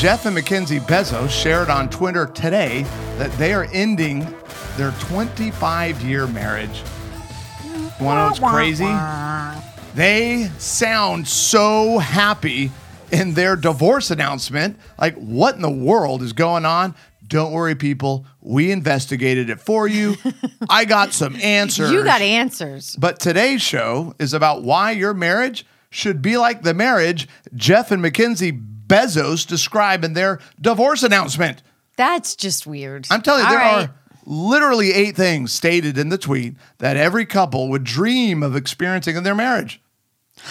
Jeff and Mackenzie Bezos shared on Twitter today that they are ending their 25 year marriage. One of those crazy? They sound so happy in their divorce announcement. Like, what in the world is going on? Don't worry, people. We investigated it for you. I got some answers. You got answers. But today's show is about why your marriage should be like the marriage Jeff and Mackenzie Bezos describe in their divorce announcement. That's just weird. I'm telling you, All there right. are literally eight things stated in the tweet that every couple would dream of experiencing in their marriage.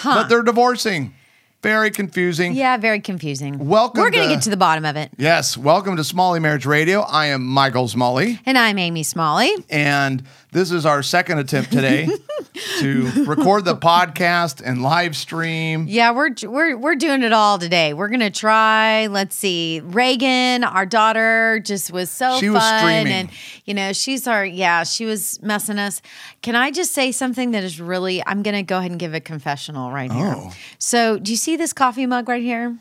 But they're divorcing. Very confusing. Yeah, very confusing. Welcome We're going to get to the bottom of it. Yes, welcome to Smalley Marriage Radio. I am Michael Smalley, And I'm Amy Smalley. and this is our second attempt today to record the podcast and live stream. Yeah, we're we're we're doing it all today. We're gonna try. Let's see. Reagan, our daughter, just was so She fun, was streaming. and you know she's our yeah. She was messing us. Can I just say something that is really? I'm gonna go ahead and give a confessional right here. Oh. So, do you see this coffee mug right here?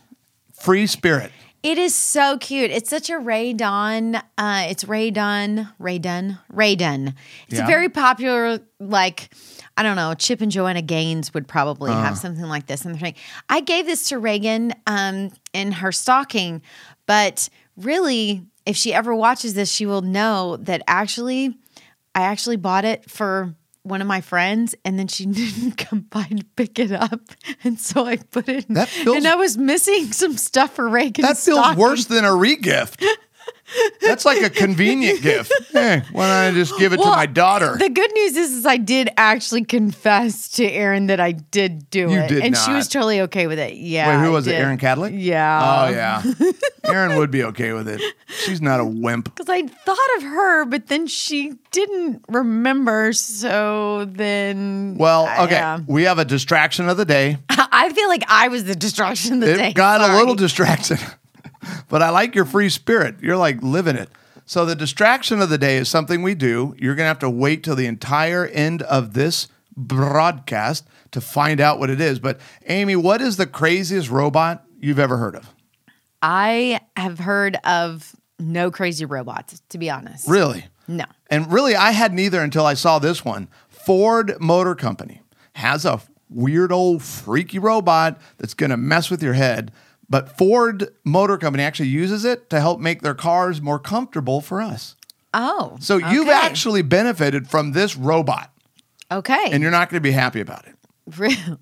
Free spirit. It is so cute. It's such a Ray Don. Uh, it's Ray Don. Rae Dunn. Rae Dunn. It's Yeah. a very popular, like, I don't know, Chip and Joanna Gaines would probably Uh. have something like this And they're thing. I gave this to Reagan um, in her stocking, but really, if she ever watches this, she will know that actually, I actually bought it for one of my friends, and then she didn't come by to pick it up, and so I put it. in- feels- and I was missing some stuff for Reagan. That feels worse than a re-gift. That's like a convenient gift. Hey, why don't I just give it to my daughter? The good news is, is I did actually confess to Erin that I did do You it, did and she was totally okay with it. Yeah. Wait, who was it? Erin Cadlick? Yeah. Oh yeah. Erin would be okay with it. She's not a wimp. Because I thought of her, but then she didn't remember. So then, Well, okay. yeah. We have a distraction of the day. I feel like I was the distraction of the It day. got a little distracted. But I like your free spirit. You're like living it. So the distraction of the day is something we do. You're going to have to wait till the entire end of this broadcast to find out what it is. But Amy, what is the craziest robot you've ever heard of? I have heard of no crazy robots. To be honest, Really? no. And really, I had neither until I saw this one. Ford Motor Company has a weird old freaky robot that's going to mess with your head. But Ford Motor Company actually uses it to help make their cars more comfortable for us. Oh, So you've actually benefited from this robot, okay. and you're not going to be happy about it.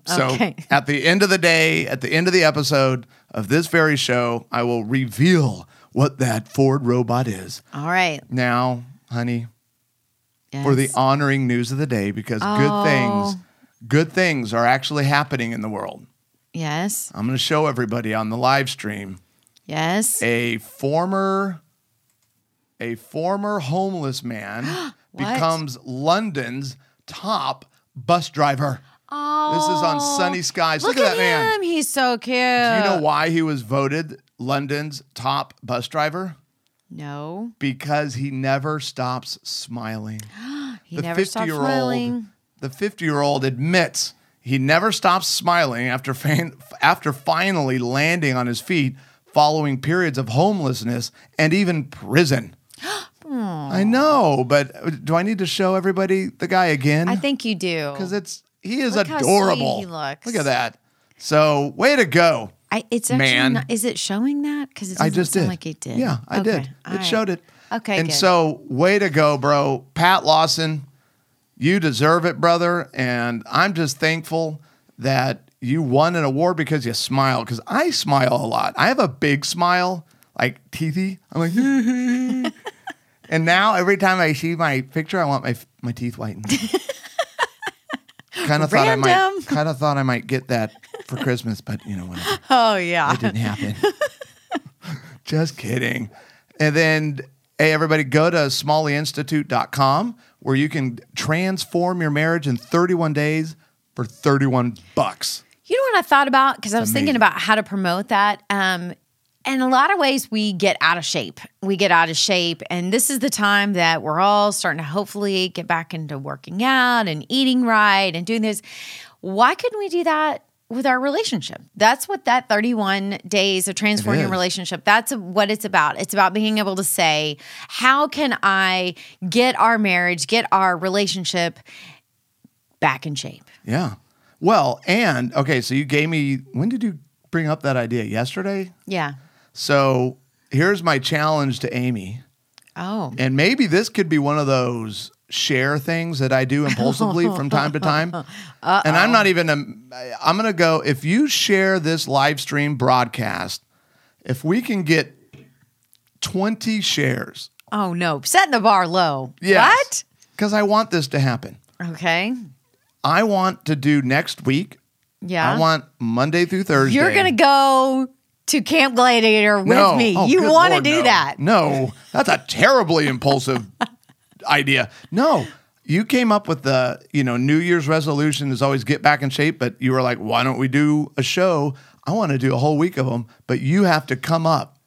So okay. at the end of the day, at the end of the episode of this very show, I will reveal what that Ford robot is. All right. Now, honey, for the honoring news of the day because Oh. good things oh. good things are actually happening in the world. Yes. I'm going to show everybody on the live stream Yes. a former a former homeless man What? becomes London's top bus driver. Oh, This is on oh. Sunny Skyz. Look, Look, at that man. him. He's so cute. Do you know why he was voted London's top bus driver? No, Because he never stops smiling. he the never 50-year-old smiling. the 50 year old admits he never stops smiling after fan, after finally landing on his feet following periods of homelessness and even prison. I know, but uh, do I need to show everybody the guy again? I think you do. because it's he is Look adorable. he looks. Look at that. So way to go. I, it's actually Man. Not, is it showing that? Because it I just did. like it did. Yeah, I Okay, did. all It right. showed it. Okay, And good. so, way to go, bro. Pat Lawson, you deserve it, brother. And I'm just thankful that you won an award because you smile. Because I smile a lot. I have a big smile, like teethy. I'm like, and now every time I see my picture, I want my my teeth whitened. kind of thought I might. Random. Kind of thought I might get that for Christmas, but you know whatever. Oh yeah. It didn't happen. Just kidding. And then, hey, everybody, go to smalleyinstitute.com where you can transform your marriage in 31 days for 31 bucks. You know what I thought about? Because I was thinking about how to promote that. Um, in a lot of ways, we get out of shape. We get out of shape. And this is the time that we're all starting to hopefully get back into working out and eating right and doing this. Why couldn't we do that with our relationship. That's what that 31 days of transforming your relationship. That's what it's about. It's about being able to say, how can I get our marriage, get our relationship back in shape? Yeah. Well, and okay, so you gave me when did you bring up that idea? Yesterday? Yeah. So here's my challenge to Amy. Oh. And maybe this could be one of those share things that I do impulsively from time to time. And I'm not even, um, I'm going to go, if you share this live stream broadcast, if we can get 20 shares. Oh no. Setting the bar low. Yes. Because I want this to happen. Okay. I want to do next week. Yeah. I want Monday through Thursday. You're gonna go to Camp Gladiator with No. me. Oh, you want to do no. that? No, that's a terribly impulsive idea. No, you came up with the, you know, New Year's resolution is always get back in shape, but you were like, why don't we do a show? I want to do a whole week of them, but you have to come up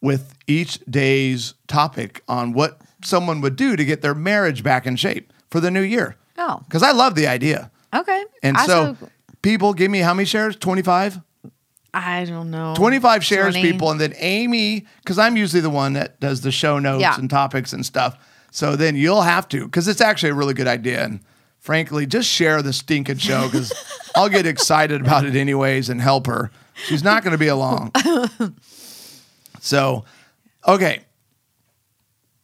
with each day's topic on what someone would do to get their marriage back in shape for the new year. Oh. Because I love the idea. Okay. And I so still- people give me how many shares? 25? I don't know. 25 shares 20. people and then amy because i'm usually the one that does the show notes Yeah. and topics and stuff so then you'll have to because it's actually a really good idea and frankly just share the stinking show because i'll get excited about it anyways and help her she's not going to be along so okay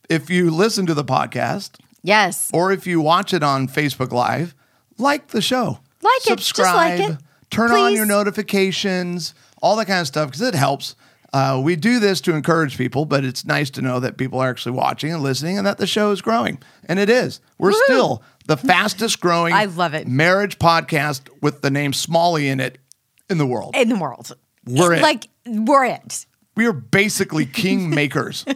if you listen to the podcast Yes. or if you watch it on Facebook Live, like the show. Like it. Subscribe. like it. Turn on your notifications, all that kind of stuff, because it helps. Uh, we do this to encourage people, but it's nice to know that people are actually watching and listening and that the show is growing. And it is. We're Woo. still the fastest growing I love it. marriage podcast with the name Smalley in it in the world. In the world. We're it. like we're it. We are basically king makers.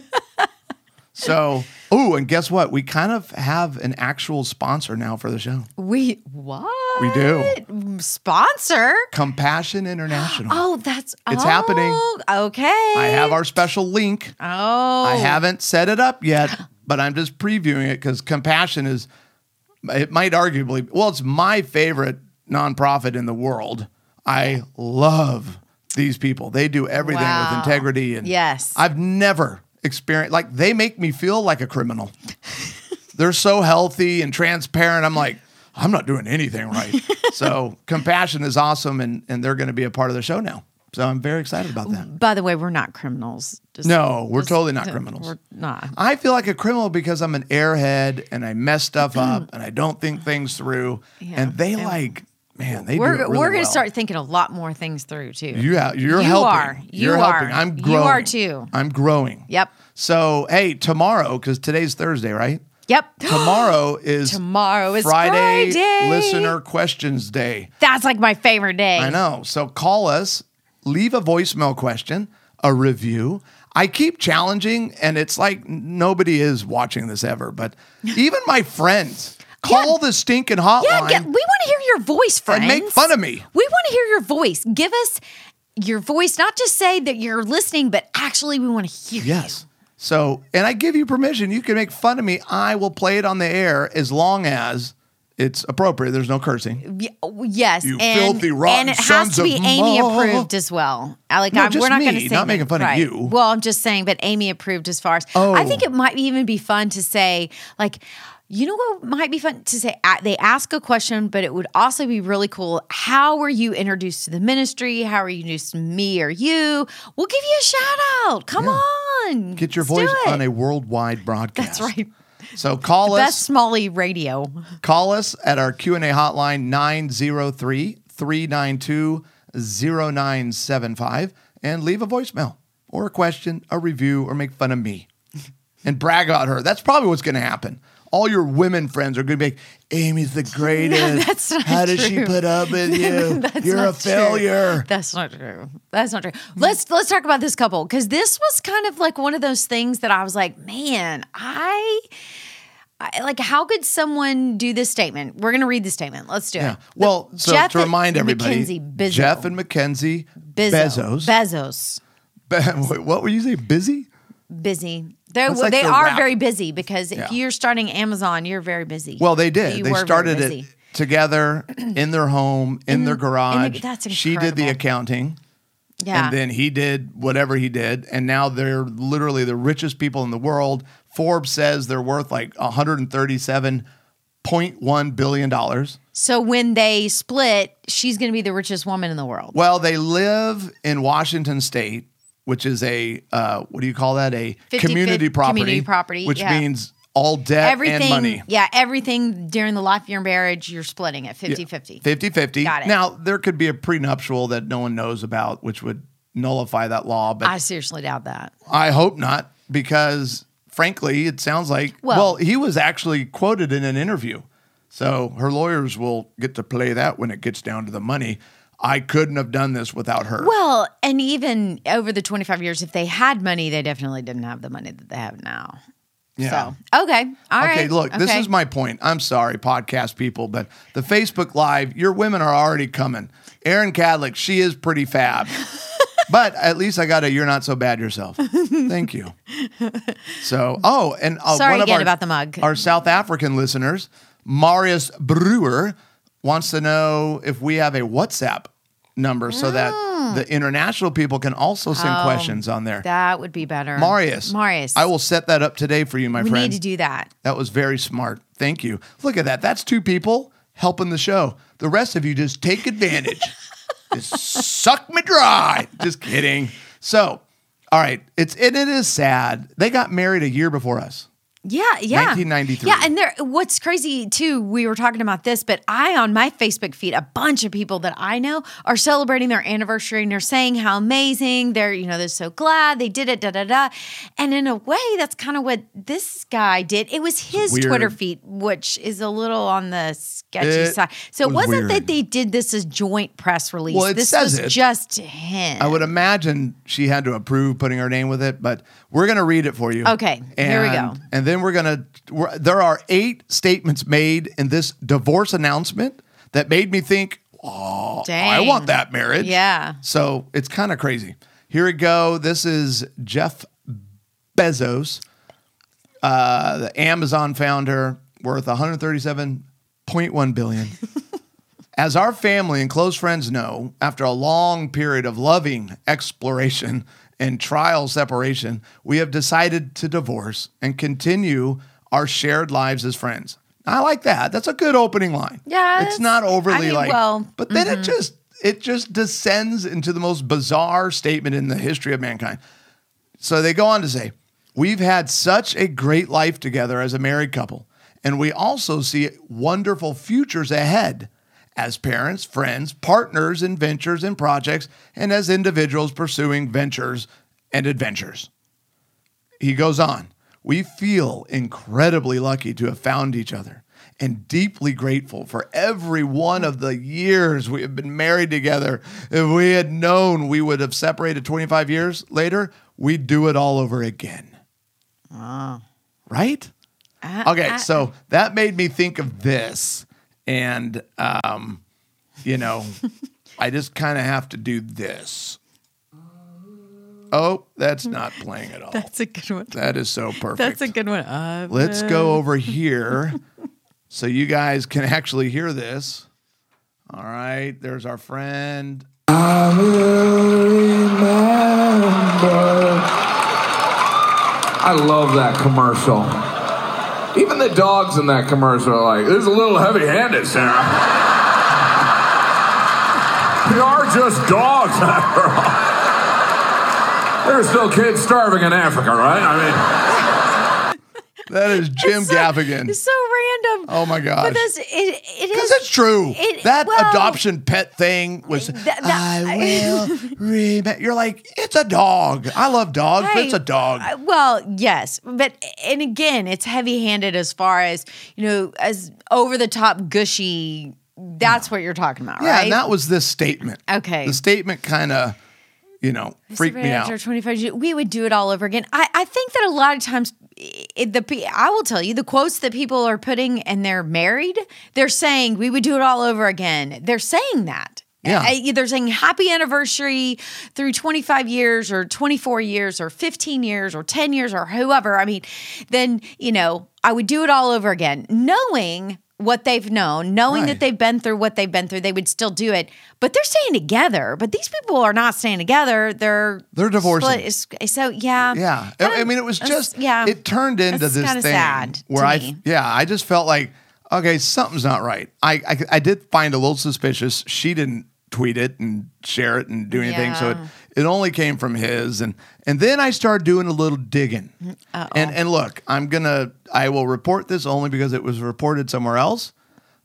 so, oh, and guess what? We kind of have an actual sponsor now for the show. We what? We do. Sponsor? Compassion International. Oh, that's It's oh, happening. Okay. I have our special link. Oh. I haven't set it up yet, but I'm just previewing it because Compassion is, it might arguably, well, it's my favorite nonprofit in the world. I love these people. They do everything Wow. with integrity. And Yes. I've never experienced, like, they make me feel like a criminal. They're so healthy and transparent. I'm like, I'm not doing anything right. so Compassion is awesome, and, and they're going to be a part of the show now. So I'm very excited about that. By the way, we're not criminals. Just, No, we're just- totally not criminals. We're not. I feel like a criminal because I'm an airhead and I mess stuff up and I don't think things through. Yeah. And they And like, man, they We're really we're gonna well. start thinking a lot more things through too. Yeah, you're You helping. are. You are helping. are. I'm growing. You are too. I'm growing. Yep. So hey, tomorrow because today's Thursday, right? Yep. Tomorrow is Tomorrow is Friday, Friday. Listener Questions Day. That's like my favorite day. I know. So call us, leave a voicemail question, a review. I keep challenging, and it's like nobody is watching this ever, but even my friends call the stinking hotline. Yeah, get, we want to hear your voice, friends. And make fun of me. We want to hear your voice. Give us your voice. Not just say that you're listening, but actually, we want to hear yes. So, and I give you permission. You can make fun of me. I will play it on the air as long as it's appropriate. There's no cursing. Yes, You and, filthy, rotten and it has to be Amy Ma. approved as well. Like No, we're not going to say not making fun of you. Well, I'm just saying, but Amy approved as far as. Oh. I think oh. it might even be fun to say like. You know what might be fun to say? They ask a question, but it would also be really cool. How were you introduced to the ministry? How were you introduced to me or you? We'll give you a shout out. Come on. Get your Let's voice on a worldwide broadcast. That's right. So call us. Best Smalley radio. Call us at our Q&A hotline 903-392-0975 and leave a voicemail or a question, a review, or make fun of me and brag about her. That's probably what's going to happen. All your women friends are going to be like, Amy's the greatest. That's not How does she put up with you? You're a true. failure. That's not true. That's not true. Let's let's talk about this couple because this was kind of like one of those things that I was like, man, I. I, like how could someone do this statement? We're gonna read the statement. Let's do Yeah. it. Well, so Jeff to remind and everybody, Mackenzie Jeff and Mackenzie Bezos. Bezos. Bezos. Be- what were you say? Busy? Busy. They're, like they the are very busy because if Yeah. you're starting Amazon, you're very busy. Well, they did. You they started it together in their home, in, their garage. that's incredible. She did the accounting. Yeah. And then he did whatever he did. And now they're literally the richest people in the world. Forbes says they're worth like $137.1 billion. so when they split, she's going to be the richest woman in the world. Well, they live in Washington State, which is a, uh, what do you call that? A 50 community property. community property, Which yeah. means all debt everything, and money. yeah, everything during the life of your marriage, you're splitting it 50 50. 50 50. Got it. Now, there could be a prenuptial that no one knows about, which would nullify that law, but I seriously doubt that. I hope not, because frankly, it sounds like well, Well- he was actually quoted in an interview. So her lawyers will get to play that when it gets down to the money. I couldn't have done this without her. Well, and even over the 25 years, if they had money, they definitely didn't have the money that they have now. Yeah. So, okay. all right. okay, look, this is my point. I'm sorry, podcast people, but the Facebook Live, your women are already coming. Erin Cadlick, she is pretty fab. but at least I got a you're not so bad yourself. Thank you. So, oh, and uh, Sorry one of again our, about the mug. Our South African listeners, Marius Brewer, wants to know if we have a WhatsApp number so that mm. the international people can also send Oh, questions on there. That would be better. Marius. Marius. I will set that up today for you, my friend We friend. need to do that. That was very smart. Thank you. Look at that. That's two people helping the show. The rest of you just take advantage. just suck me dry. Just kidding. So, all right. It's and it is sad. They got married a year before us. Yeah, yeah. 1993. Yeah, and there what's crazy too, we were talking about this, but I on my Facebook feed, a bunch of people that I know are celebrating their anniversary and they're saying how amazing they're, you know, they're so glad they did it, da da da. And in a way, that's kind of what this guy did. It was his weird. Twitter feed, which is a little on the sketchy It side. So it was wasn't weird. that they did this as joint press release. Well, it this says was it. just him. I would imagine she had to approve putting her name with it, but we're going to read it for you. Okay, here we go. And then we're going to, there are eight statements made in this divorce announcement that made me think, oh, Dang. I want that marriage. Yeah. So it's kind of crazy. Here we go. This is Jeff Bezos, uh, the Amazon founder, worth 137.1 billion. As our family and close friends know, after a long period of loving exploration and trial separation, we have decided to divorce and continue our shared lives as friends. I like that. That's a good opening line. Yeah, It's not overly I mean, like well, mm-hmm. but then it just it just descends into the most bizarre statement in the history of mankind. So they go on to say, We've had such a great life together as a married couple, and we also see wonderful futures ahead as parents, friends, partners in ventures and projects, and as individuals pursuing ventures and adventures. He goes on, we feel incredibly lucky to have found each other and deeply grateful for every one of the years we have been married together. If we had known we would have separated 25 years later, we'd do it all over again. Right? Okay, I- so that made me think of this. And, um, you know, I just kind of have to do this. Oh, that's not playing at all. That's a good one. That is so perfect. That's a good one. Uh, Let's go over here so you guys can actually hear this. All right, there's our friend. I love that commercial. Even the dogs in that commercial are like, this is a little heavy handed, Sarah. we are just dogs after all. There are still kids starving in Africa, right? I mean, That is Jim so- Gaffigan. It's so random. Oh my gosh. But this, it, it Because it's true. it- that well- adoption pet thing was. that- I will remember. You're like, it's a dog. I love dogs, but it's a dog. uh, well, yes, but and again, it's heavy-handed as far as you know, as over the top, gushy. That's what you're talking about, yeah, right? Yeah, and that was this statement. Okay. The statement kind of, you know, freaked me out. After 25 years, we would do it all over again. I, I think that a lot of times, it, the I will tell you the quotes that people are putting and they're married, they're saying we would do it all over again. They're saying that. Yeah. They're saying happy anniversary through 25 years or 24 years or 15 years or 10 years or whoever. I mean, then, you know, I would do it all over again, knowing what they've known, knowing Right. that they've been through what they've been through, they would still do it. But they're staying together. But these people are not staying together. They're They're divorcing. split. So yeah, Yeah. I, I mean, it was just, yeah. it turned into this thing sad where I, me. yeah, I just felt like, okay, something's not right. I, I, I did find a little suspicious. She didn't tweet it and share it and do anything. So it, Yeah. It only came from his. And, and then I started doing a little digging. And, and look, I'm going to, I will report this only because it was reported somewhere else.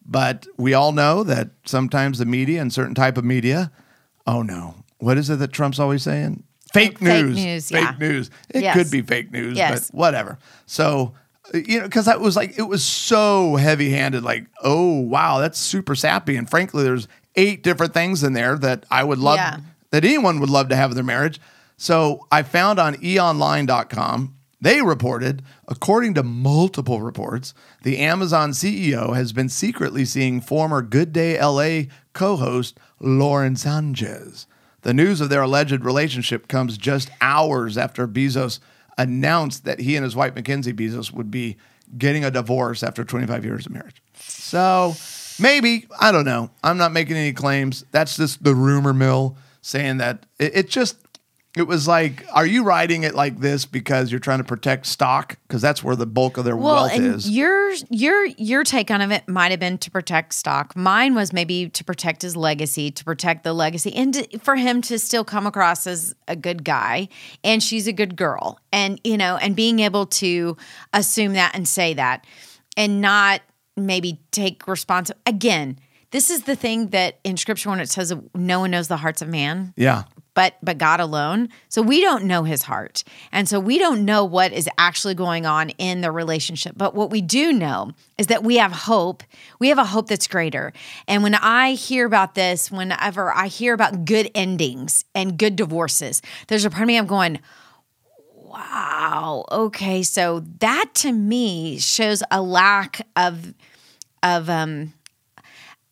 But we all know that sometimes the media and certain type of media, oh no, what is it that Trump's always saying? Fake Fake news. news, Fake yeah. news. It Yes. could be fake news, Yes. but whatever. So, uh, you know, because that was like, it was so heavy handed, like, oh, wow, that's super sappy. And frankly, there's eight different things in there that I would love, Yeah. That anyone would love to have in their marriage. So I found on eonline.com, they reported, according to multiple reports, the Amazon CEO has been secretly seeing former Good Day LA co host Lauren Sanchez. The news of their alleged relationship comes just hours after Bezos announced that he and his wife, Mackenzie Bezos, would be getting a divorce after 25 years of marriage. So maybe, I don't know. I'm not making any claims. That's just the rumor mill saying that it, it just, it was like, are you writing it like this because you're trying to protect stock? Because that's where the bulk of their Well, wealth and is. your your your take on it might have been to protect stock. Mine was maybe to protect his legacy, to protect the legacy, and to, for him to still come across as a good guy. And she's a good girl, and you know, and being able to assume that and say that, and not maybe take responsibility again. This is the thing that in scripture when it says no one knows the hearts of man yeah. but but God alone. So we don't know his heart. And so we don't know what is actually going on in the relationship. But what we do know is that we have hope. We have a hope that's greater. And when I hear about this, whenever I hear about good endings and good divorces, there's a part of me I'm going, wow, okay. So that to me shows a lack of of um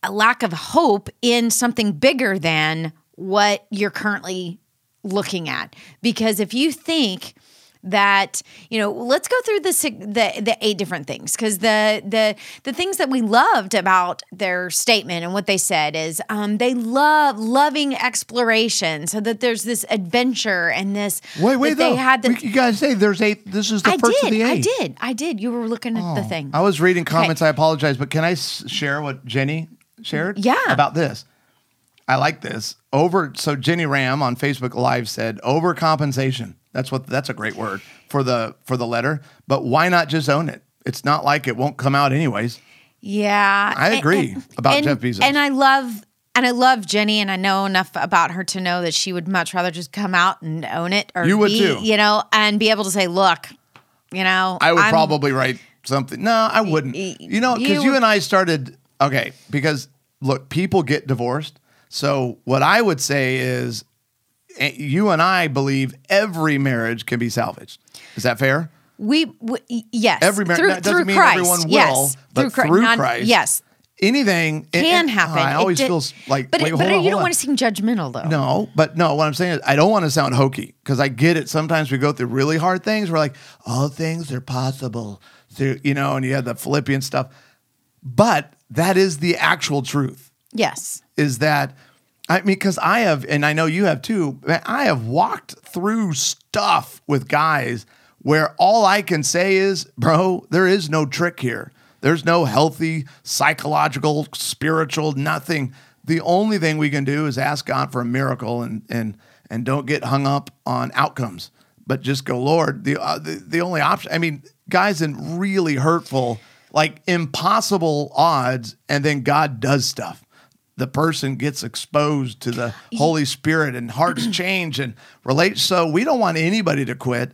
a lack of hope in something bigger than what you're currently looking at. Because if you think that you know let's go through the the, the eight different things because the the the things that we loved about their statement and what they said is um, they love loving exploration so that there's this adventure and this Wait, wait, that they though. had the, you guys say there's eight. This is the I first did of the I eight. Oh, did I did you were looking at the thing I was reading comments. I apologize, but can I s- share what Jenny shared? Yeah. About this. I like this. Over so Jenny Ram on Facebook Live said overcompensation. That's what that's a great word for the for the letter. But why not just own it? It's not like it won't come out anyways. Yeah, I agree and- about and- Jeff Bezos. and I love and I love Jenny, and I know enough about her to know that she would much rather just come out and own it, or You would be, too. you know, and be able to say, "Look, you know, I would I'm- probably write something. No, I wouldn't. You know, because you you, and I started okay. Because look, people get divorced. So what I would say is, eh, you and I believe every marriage can be salvaged. Is that fair? we, we yes, Every marriage through, that doesn't through mean Christ, everyone will, yes, but through not- Christ, yes, anything and- can and- happen. I It always feel like, but wait, it, but on, you don't on. want to seem judgmental, though. No, but no, what I'm saying is I don't want to sound hokey because I get it. Sometimes we go through really hard things. We're like, all things are possible. So, you know, and you have the Philippian stuff. But that is the actual truth Yes, is that I mean, because I have, and I know you have too, I have walked through stuff with guys where all I can say is, bro, there is no trick here. There's no healthy, psychological, spiritual, nothing. The only thing we can do is ask God for a miracle and and and don't get hung up on outcomes, but just go, Lord. The uh, the, the only option. I mean, guys in really hurtful, like impossible odds, and then God does stuff the person gets exposed to the Holy Spirit and hearts change and relate. So we don't want anybody to quit.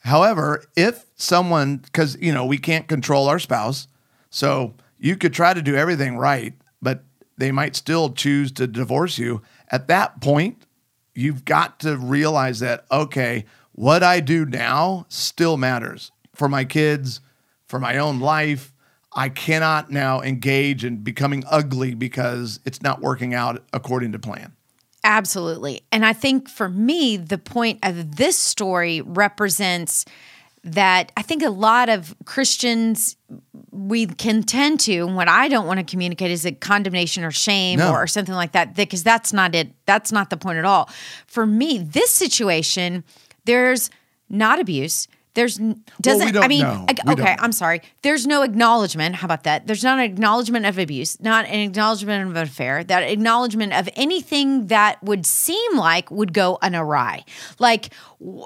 However, if someone, because you know we can't control our spouse, so you could try to do everything right, but they might still choose to divorce you. At that point, you've got to realize that okay, what I do now still matters for my kids, for my own life. I cannot now engage in becoming ugly because it's not working out according to plan. Absolutely. And I think for me, the point of this story represents that I think a lot of Christians we can tend to and what I don't want to communicate is a condemnation or shame No. or, or something like that because that's not it that's not the point at all. For me, this situation there's not abuse. There's doesn't don't I mean know. okay. I'm sorry. There's no acknowledgement. How about that? There's not an acknowledgement of abuse, not an acknowledgement of an affair, that acknowledgement of anything that would seem like would go an awry. Like,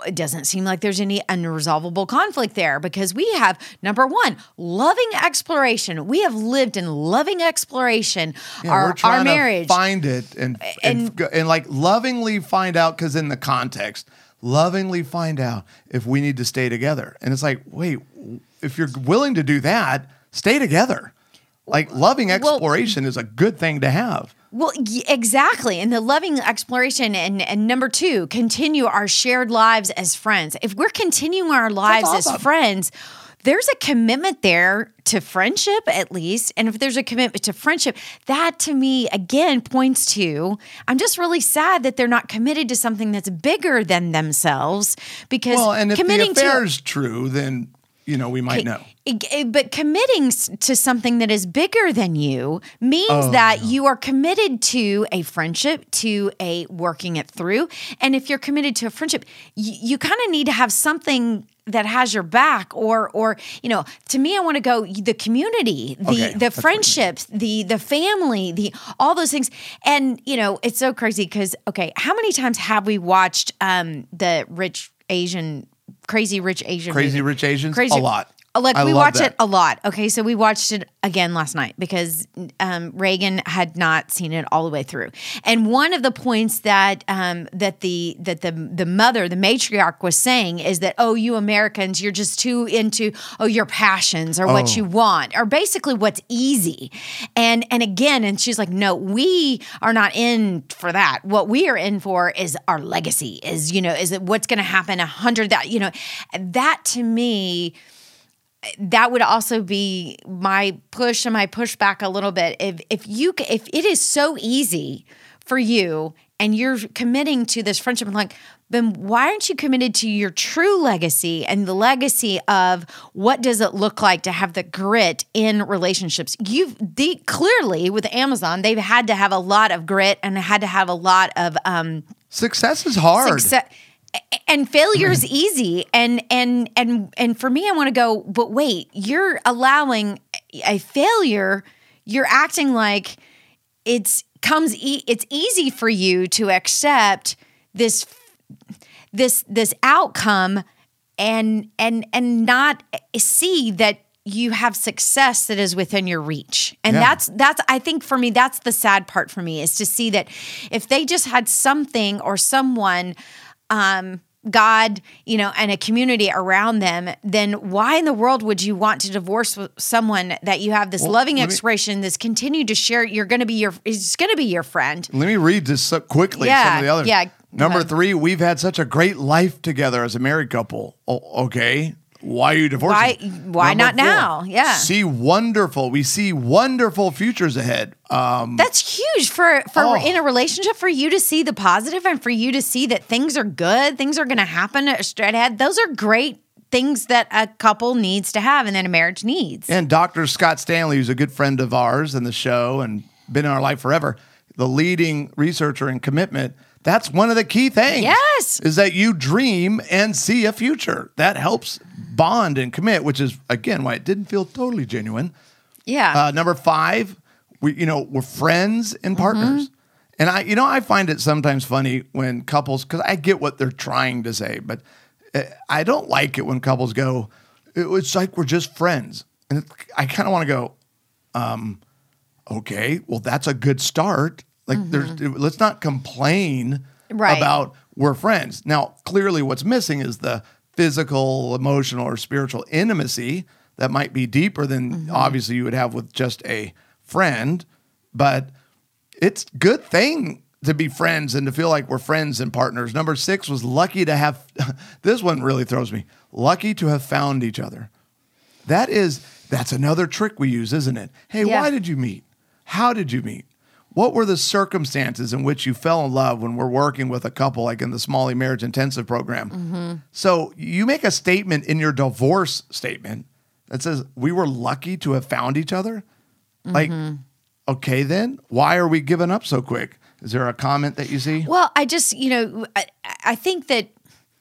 it doesn't seem like there's any unresolvable conflict there because we have, number one, loving exploration. We have lived in loving exploration Yeah, our, we're trying our marriage. to find it and and, and, like lovingly find out because in the context, lovingly find out if we need to stay together. And it's like, wait, if you're willing to do that, stay together. Like loving exploration is a good thing to have. Well, exactly. And the loving exploration and, and number two, continue our shared lives as friends. If we're continuing our lives awesome. as friends, there's a commitment there to friendship at least. And if there's a commitment to friendship, that to me again points to I'm just really sad that they're not committed to something that's bigger than themselves because Well, and if the committing to affair is true, then you know we might know. it- eh, But committing to something that is bigger than you means Oh, that you are committed to a friendship, to a working it through. And if you're committed to a friendship, you, you kind of need to have something that has your back or or you know to me i want to go the community the Okay, the that's what you friendships the the family the all those things and you know it's so crazy because okay how many times have we watched um the rich asian crazy rich asian Crazy movie? Rich Asians? crazy, A lot. Like I we watch that. it a lot. Okay, so we watched it again last night because um, Reagan had not seen it all the way through. And one of the points that um, that the that the the mother, the matriarch, was saying is that oh, you Americans, you're just too into oh your passions or what Oh. you want or basically what's easy. And and again, and she's like, no, we are not in for that. What we are in for is our legacy. Is you know is it what's going to happen a hundred that you know that to me that would also be my push and my pushback a little bit. If if you if it is so easy for you and you're committing to this friendship, I'm like, then why aren't you committed to your true legacy and the legacy of what does it look like to have the grit in relationships? You've the, clearly with Amazon, they've had to have a lot of grit and had to have a lot of um, Success is hard. success and failure is mm-hmm. easy. And and and and for me i want to go but wait you're allowing a failure you're acting like it's comes e- it's easy for you to accept this this this outcome and and and not see that you have success that is within your reach. And Yeah. that's that's i think for me that's the sad part for me is to see that if they just had something or someone um God, you know, and a community around them, then why in the world would you want to divorce someone that you have this loving let me- expression, this continue to share? You're going to be your, is going to be your friend. Let me read this so quickly. some Yeah, of the others. yeah, Number three, we've had such a great life together as a married couple. Oh, okay. Why are you divorcing? Why- why not four, now? Yeah. See wonderful. We see wonderful futures ahead. Um, That's huge for for Oh. in a relationship for you to see the positive and for you to see that things are good, things are going to happen straight ahead. Those are great things that a couple needs to have and that a marriage needs. and Dr. Scott Stanley, who's a good friend of ours in the show and been in our life forever, the leading researcher in commitment. That's one of the key things. Yes. Is that you dream and see a future. That helps bond and commit, which is again why it didn't feel totally genuine. Yeah. Uh, number five, we you know we're friends and partners, and I you know I find it sometimes funny when couples because I get what they're trying to say, but uh, I don't like it when couples go, it's like we're just friends, and I kind of want to go, um, okay, well that's a good start. Like there's let's not complain Right. about we're friends. Now clearly what's missing is the physical, emotional, or spiritual intimacy that might be deeper than mm-hmm. obviously you would have with just a friend, but it's good thing to be friends and to feel like we're friends and partners. Number six was lucky to have this one really throws me. Lucky to have found each other. That is that's another trick we use, isn't it? Hey, Yeah. why did you meet? How did you meet? What were the circumstances in which you fell in love when we're working with a couple like in the Smalley Marriage Intensive program? Mm-hmm. So you make a statement in your divorce statement that says we were lucky to have found each other. Like, Mm-hmm. okay, then why are we giving up so quick? Is there a comment that you see? Well, I just, you know, I, I think that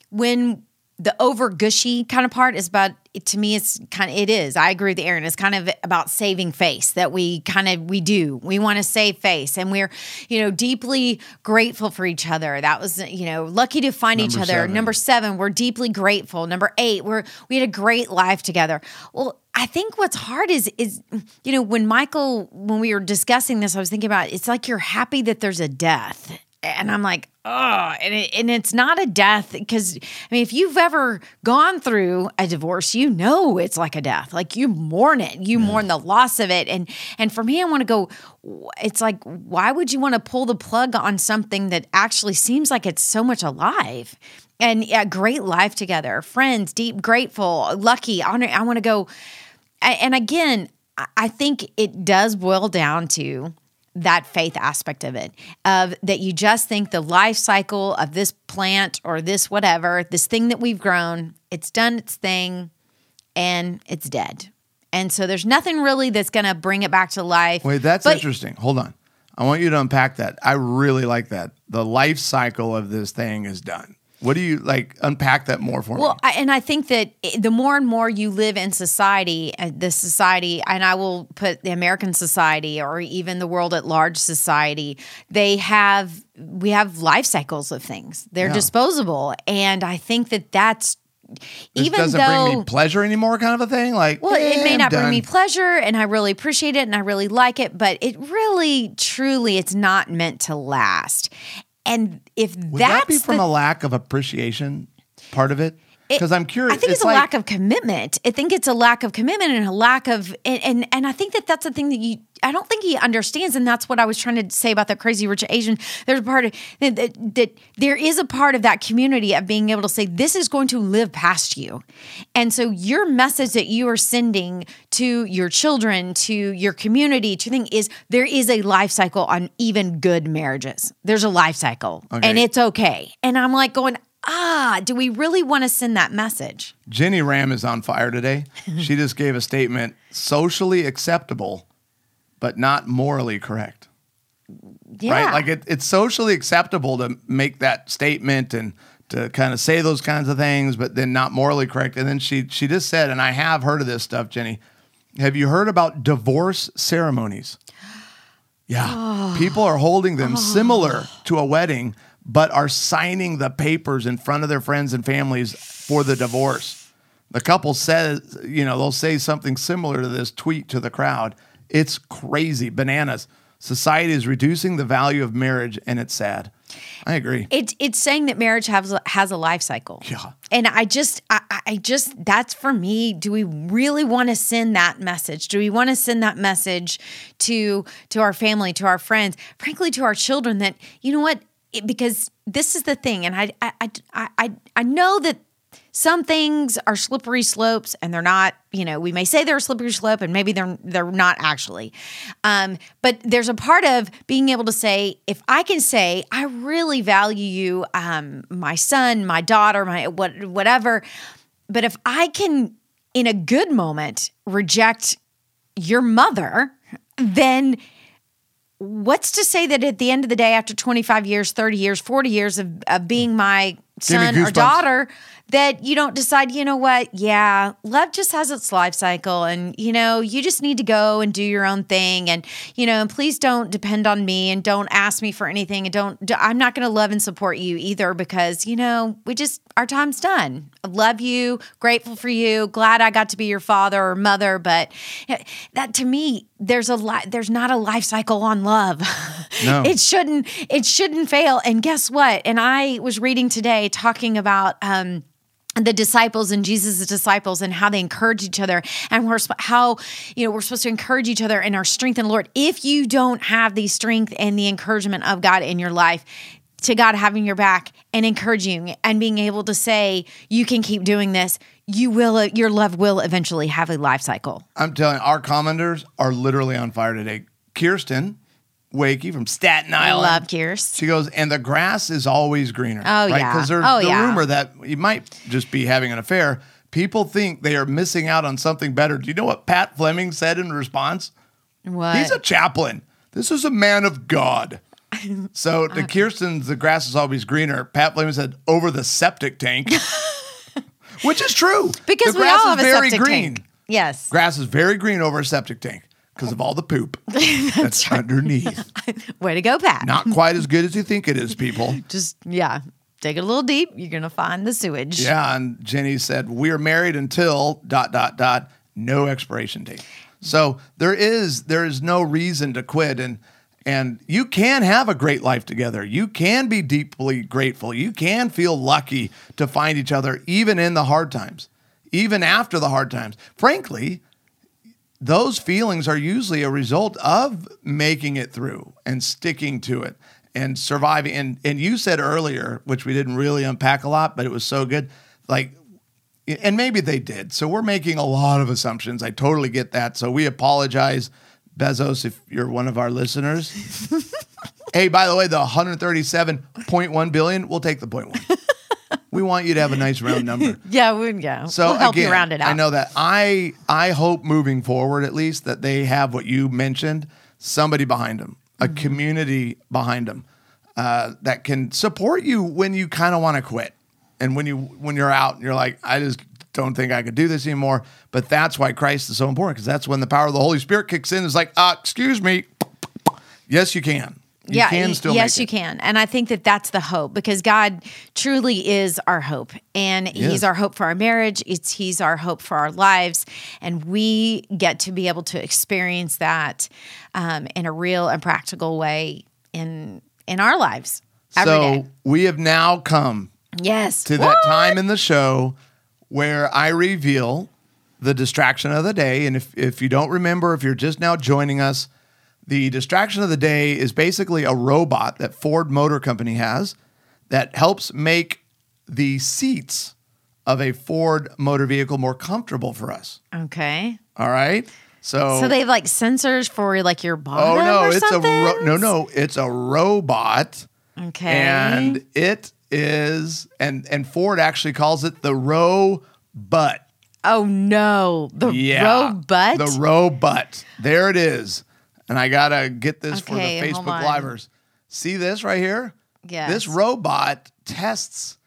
when the over gushy kind of part is about to me it's kind of it is. I agree with erin it's kind of about saving face that we kind of we do. We want to save face and we're you know deeply grateful for each other. That was you know lucky to find each other. seven. number seven we're deeply grateful. Number eight we're we had a great life together. Well I think what's hard is is you know when Michael when we were discussing this I was thinking about it's like you're happy that there's a death and I'm like, oh, and, it, and it's not a death because I mean, if you've ever gone through a divorce, you know it's like a death. Like you mourn it, you mourn mm. the loss of it, and and for me, I want to go. It's like, why would you want to pull the plug on something that actually seems like it's so much alive? And yeah, great life together, friends, deep, grateful, lucky. I want to, I want to go. And again, I think it does boil down to that faith aspect of it of that you just think the life cycle of this plant or this whatever this thing that we've grown it's done its thing and it's dead and so there's nothing really that's going to bring it back to life Wait, that's But- interesting. Hold on. I want you to unpack that. I really like that. The life cycle of this thing is done. What do you like? Unpack that more for Well, me. I, and I think that the more and more you live in society, uh, this society, and I will put the American society or even the world at large society, they have we have life cycles of things. They're Yeah. disposable, and I think that that's This even doesn't though bring me pleasure anymore, kind of a thing. Like, well, it eh, may I'm not bring me pleasure, and I really appreciate it, and I really like it, but it really, truly, it's not meant to last. And if Would that's that be from the a lack of appreciation? Part of it, It- because I'm curious. I think it's, a like, lack of commitment. I think it's a lack of commitment and a lack of and, and and I think that that's the thing that you I don't think he understands and that's what I was trying to say about the crazy rich Asian. There's a part of that, that, that there is a part of that community of being able to say this is going to live past you. And so your message that you are sending to your children, to your community, to thing is there is a life cycle on even good marriages. There's a life cycle and it's okay. And I'm like going ah, do we really want to send that message? Jenny Ram is on fire today. she just gave a statement socially acceptable, but not morally correct. Yeah. Right? Like it, it's socially acceptable to make that statement and to kind of say those kinds of things, but then not morally correct. And then she she just said, and I have heard of this stuff, Jenny. Have you heard about divorce ceremonies? Yeah. People are holding them similar to a wedding, but are signing the papers in front of their friends and families for the divorce. The couple says, you know, they'll say something similar to this tweet to the crowd. It's crazy, bananas. Society is reducing the value of marriage, and it's sad. I agree. It's it's saying that marriage has a- has a life cycle. Yeah. And I just I- I just that's for me. Do we really want to send that message? Do we want to send that message to to our family, to our friends, frankly, to our children? That you know what? It, because this is the thing, and I I I I I know that some things are slippery slopes and they're not you know we may say they're a slippery slope and maybe they're they're not actually. Um, but there's a part of being able to say if i can say i really value you um, my son my daughter my what whatever but if i can in a good moment reject your mother then what's to say that at the end of the day after 25 years 30 years 40 years of, of being my son or daughter that you don't decide you know what? Yeah love just has its life cycle and you know you just need to go and do your own thing and you know and please don't depend on me and don't ask me for anything and don't I'm not going to love and support you either because you know we just our time's done. Love you grateful for you glad i got to be your father or mother but that to me there's a li- there's not a life cycle on love. No. it shouldn't it shouldn't fail and guess what? And i was reading today talking about um the disciples and Jesus' disciples and how they encourage each other and we're how you know we're supposed to encourage each other in our strength in the Lord. If you don't have the strength and the encouragement of God in your life, to God having your back and encouraging and being able to say you can keep doing this, you will your love will eventually have a life cycle. I'm telling you, our commenters are literally on fire today. Kirsten Wakey from Staten Island. I love Gears. She goes, and the grass is always greener. Oh, right? yeah. Because there's Oh, the yeah. rumor that you might just be having an affair. People think they are missing out on something better. Do you know what Pat Fleming said in response? What? He's a chaplain. This is a man of God. So to uh, Kirsten's, the grass is always greener. Pat Fleming said, over the septic tank, which is true. because the we grass all is have a very septic green. tank. Yes. Grass is very green over a septic tank because of all the poop that's, underneath. Way to go, Pat. Not quite as good as you think it is, people. Just yeah. Dig it a little deep. You're gonna find the sewage. Yeah, and Jenny said we're married until dot dot dot no expiration date. So there is there is no reason to quit and and you can have a great life together. You can be deeply grateful. You can feel lucky to find each other even in the hard times. Even after the hard times. Frankly, those feelings are usually a result of making it through and sticking to it and surviving. And and you said earlier, which we didn't really unpack a lot, but it was so good. Like, and maybe they did. So we're making a lot of assumptions. I totally get that. So we apologize, Bezos, if you're one of our listeners. hey, by the way, the 137.1 billion, we'll take the point one. we want you to have a nice round number. Yeah, we yeah. So we'll help again, you round it out. I know that I I hope moving forward at least that they have what you mentioned, somebody behind them, a Mm-hmm. community behind them uh, that can support you when you kind of want to quit and when you when you're out and you're like I just don't think I could do this anymore. But that's why Christ is so important because that's when the power of the Holy Spirit kicks in. It's like, uh, excuse me, yes, you can. You yeah, can still yes, you can, and I think that that's the hope because God truly is our hope, and Yes. He's our hope for our marriage. It's He's our hope for our lives, and we get to be able to experience that um, in a real and practical way in in our lives every so we have now come Yes, to that time in the show where I reveal the distraction of the day. And if, if you don't remember, if you're just now joining us, the distraction of the day is basically a robot that Ford Motor Company has that helps make the seats of a Ford motor vehicle more comfortable for us. Okay, All right. So, so they have like sensors for like your oh no, it's a ro- no, no, it's a robot Okay, and it is and and Ford actually calls it the row butt. oh no, the Yeah, robot. The Robutt. There it is. And I gotta get this Okay, for the Facebook livers. See this right here? Yes. This robot tests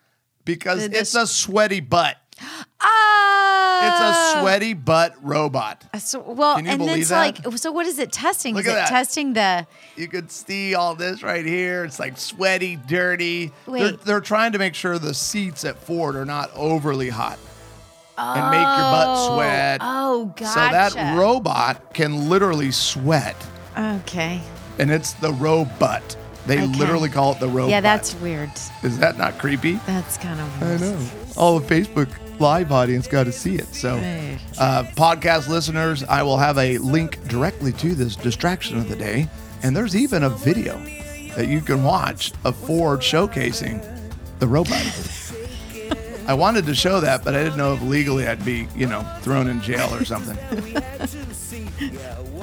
because Did it's a sweaty butt. Ah, It's a sweaty butt robot. So, well, Can you and believe it's that? like, so what is it testing? Look is it that. testing the? You could see all this right here. It's like sweaty, dirty. They're, Wait. they're trying to make sure the seats at Ford are not overly hot and make your butt sweat. Oh, gotcha. So that robot can literally sweat, Okay. and it's the robot. They Okay. literally call it the robot. Yeah, that's weird. is that not creepy? That's kind of. I know. All the Facebook Live audience got to see it. So, uh, podcast listeners, I will have a link directly to this distraction of the day, and there's even a video that you can watch of Ford showcasing the robot. I wanted to show that, but I didn't know if legally I'd be, you know, thrown in jail or something.